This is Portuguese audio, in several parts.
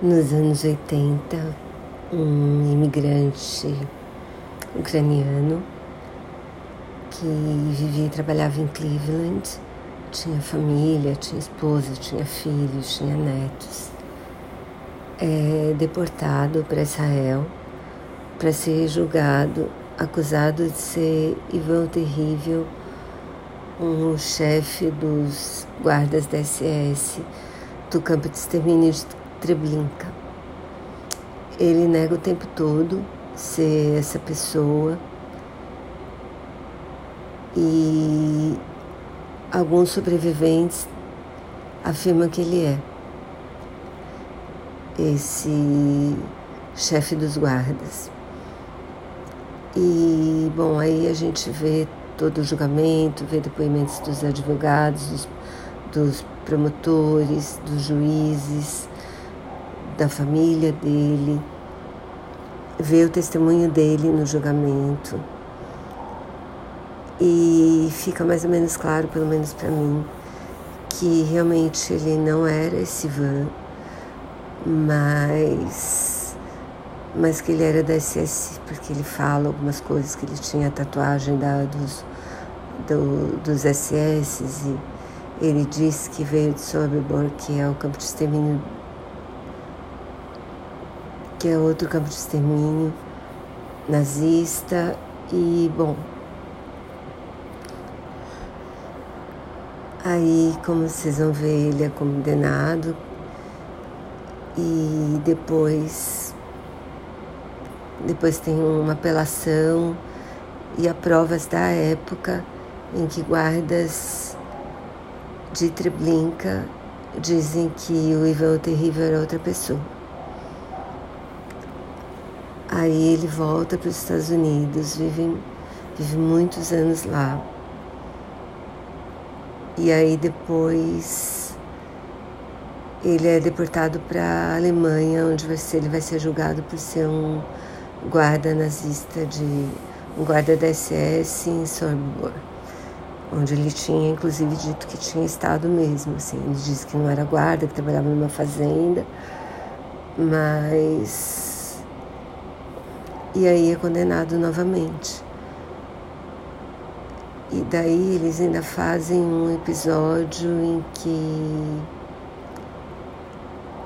Nos anos 80, um imigrante ucraniano que vivia e trabalhava em Cleveland, tinha família, tinha esposa, tinha filhos, tinha netos, é deportado para Israel para ser julgado, acusado de ser Ivan Terrível, um chefe dos guardas da SS do campo de extermínio de Treblinka. Ele nega o tempo todo ser essa pessoa e alguns sobreviventes afirmam que ele é esse chefe dos guardas. E, bom, aí a gente vê todo o julgamento, vê depoimentos dos advogados, dos, dos promotores, dos juízes, da família dele, ver o testemunho dele no julgamento. E fica mais ou menos claro, pelo menos para mim, que realmente ele não era esse Ivan, mas, mas que ele era da SS, porque ele fala algumas coisas, que ele tinha tatuagem da, dos, do, dos SS e ele diz que veio de Sobibor, que é o campo de extermínio que é outro campo de extermínio nazista e bom aí como vocês vão ver ele é condenado e depois depois tem uma apelação e há provas da época em que guardas de Treblinka dizem que o Ivan Terrível era outra pessoa. Aí ele volta para os Estados Unidos, vive, vive muitos anos lá. E aí depois ele é deportado para a Alemanha, onde vai ser, ele vai ser julgado por ser um guarda nazista de um guarda da SS em Sobibor, onde ele tinha inclusive dito que tinha estado mesmo, assim, ele disse que não era guarda, que trabalhava numa fazenda, mas e aí é condenado novamente. E daí eles ainda fazem um episódio em que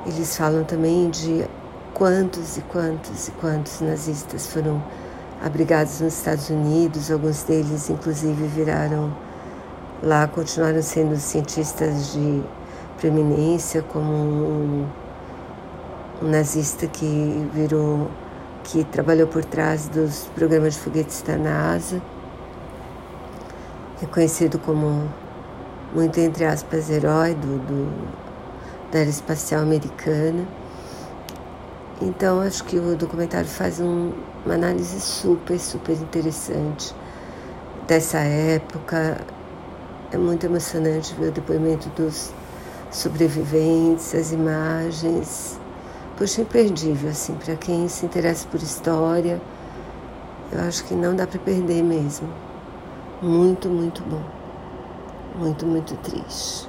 eles falam também de quantos e quantos e quantos nazistas foram abrigados nos Estados Unidos, alguns deles inclusive viraram lá, continuaram sendo cientistas de preeminência, como um, um nazista que virou que trabalhou por trás dos programas de foguetes da NASA, reconhecido como muito entre aspas herói do, do da aeroespacial americana. Então acho que o documentário faz um, uma análise super, super interessante dessa época. É muito emocionante ver o depoimento dos sobreviventes, as imagens poxa, imperdível, assim, para quem se interessa por história, eu acho que não dá para perder mesmo. Muito, muito bom. Muito, muito triste.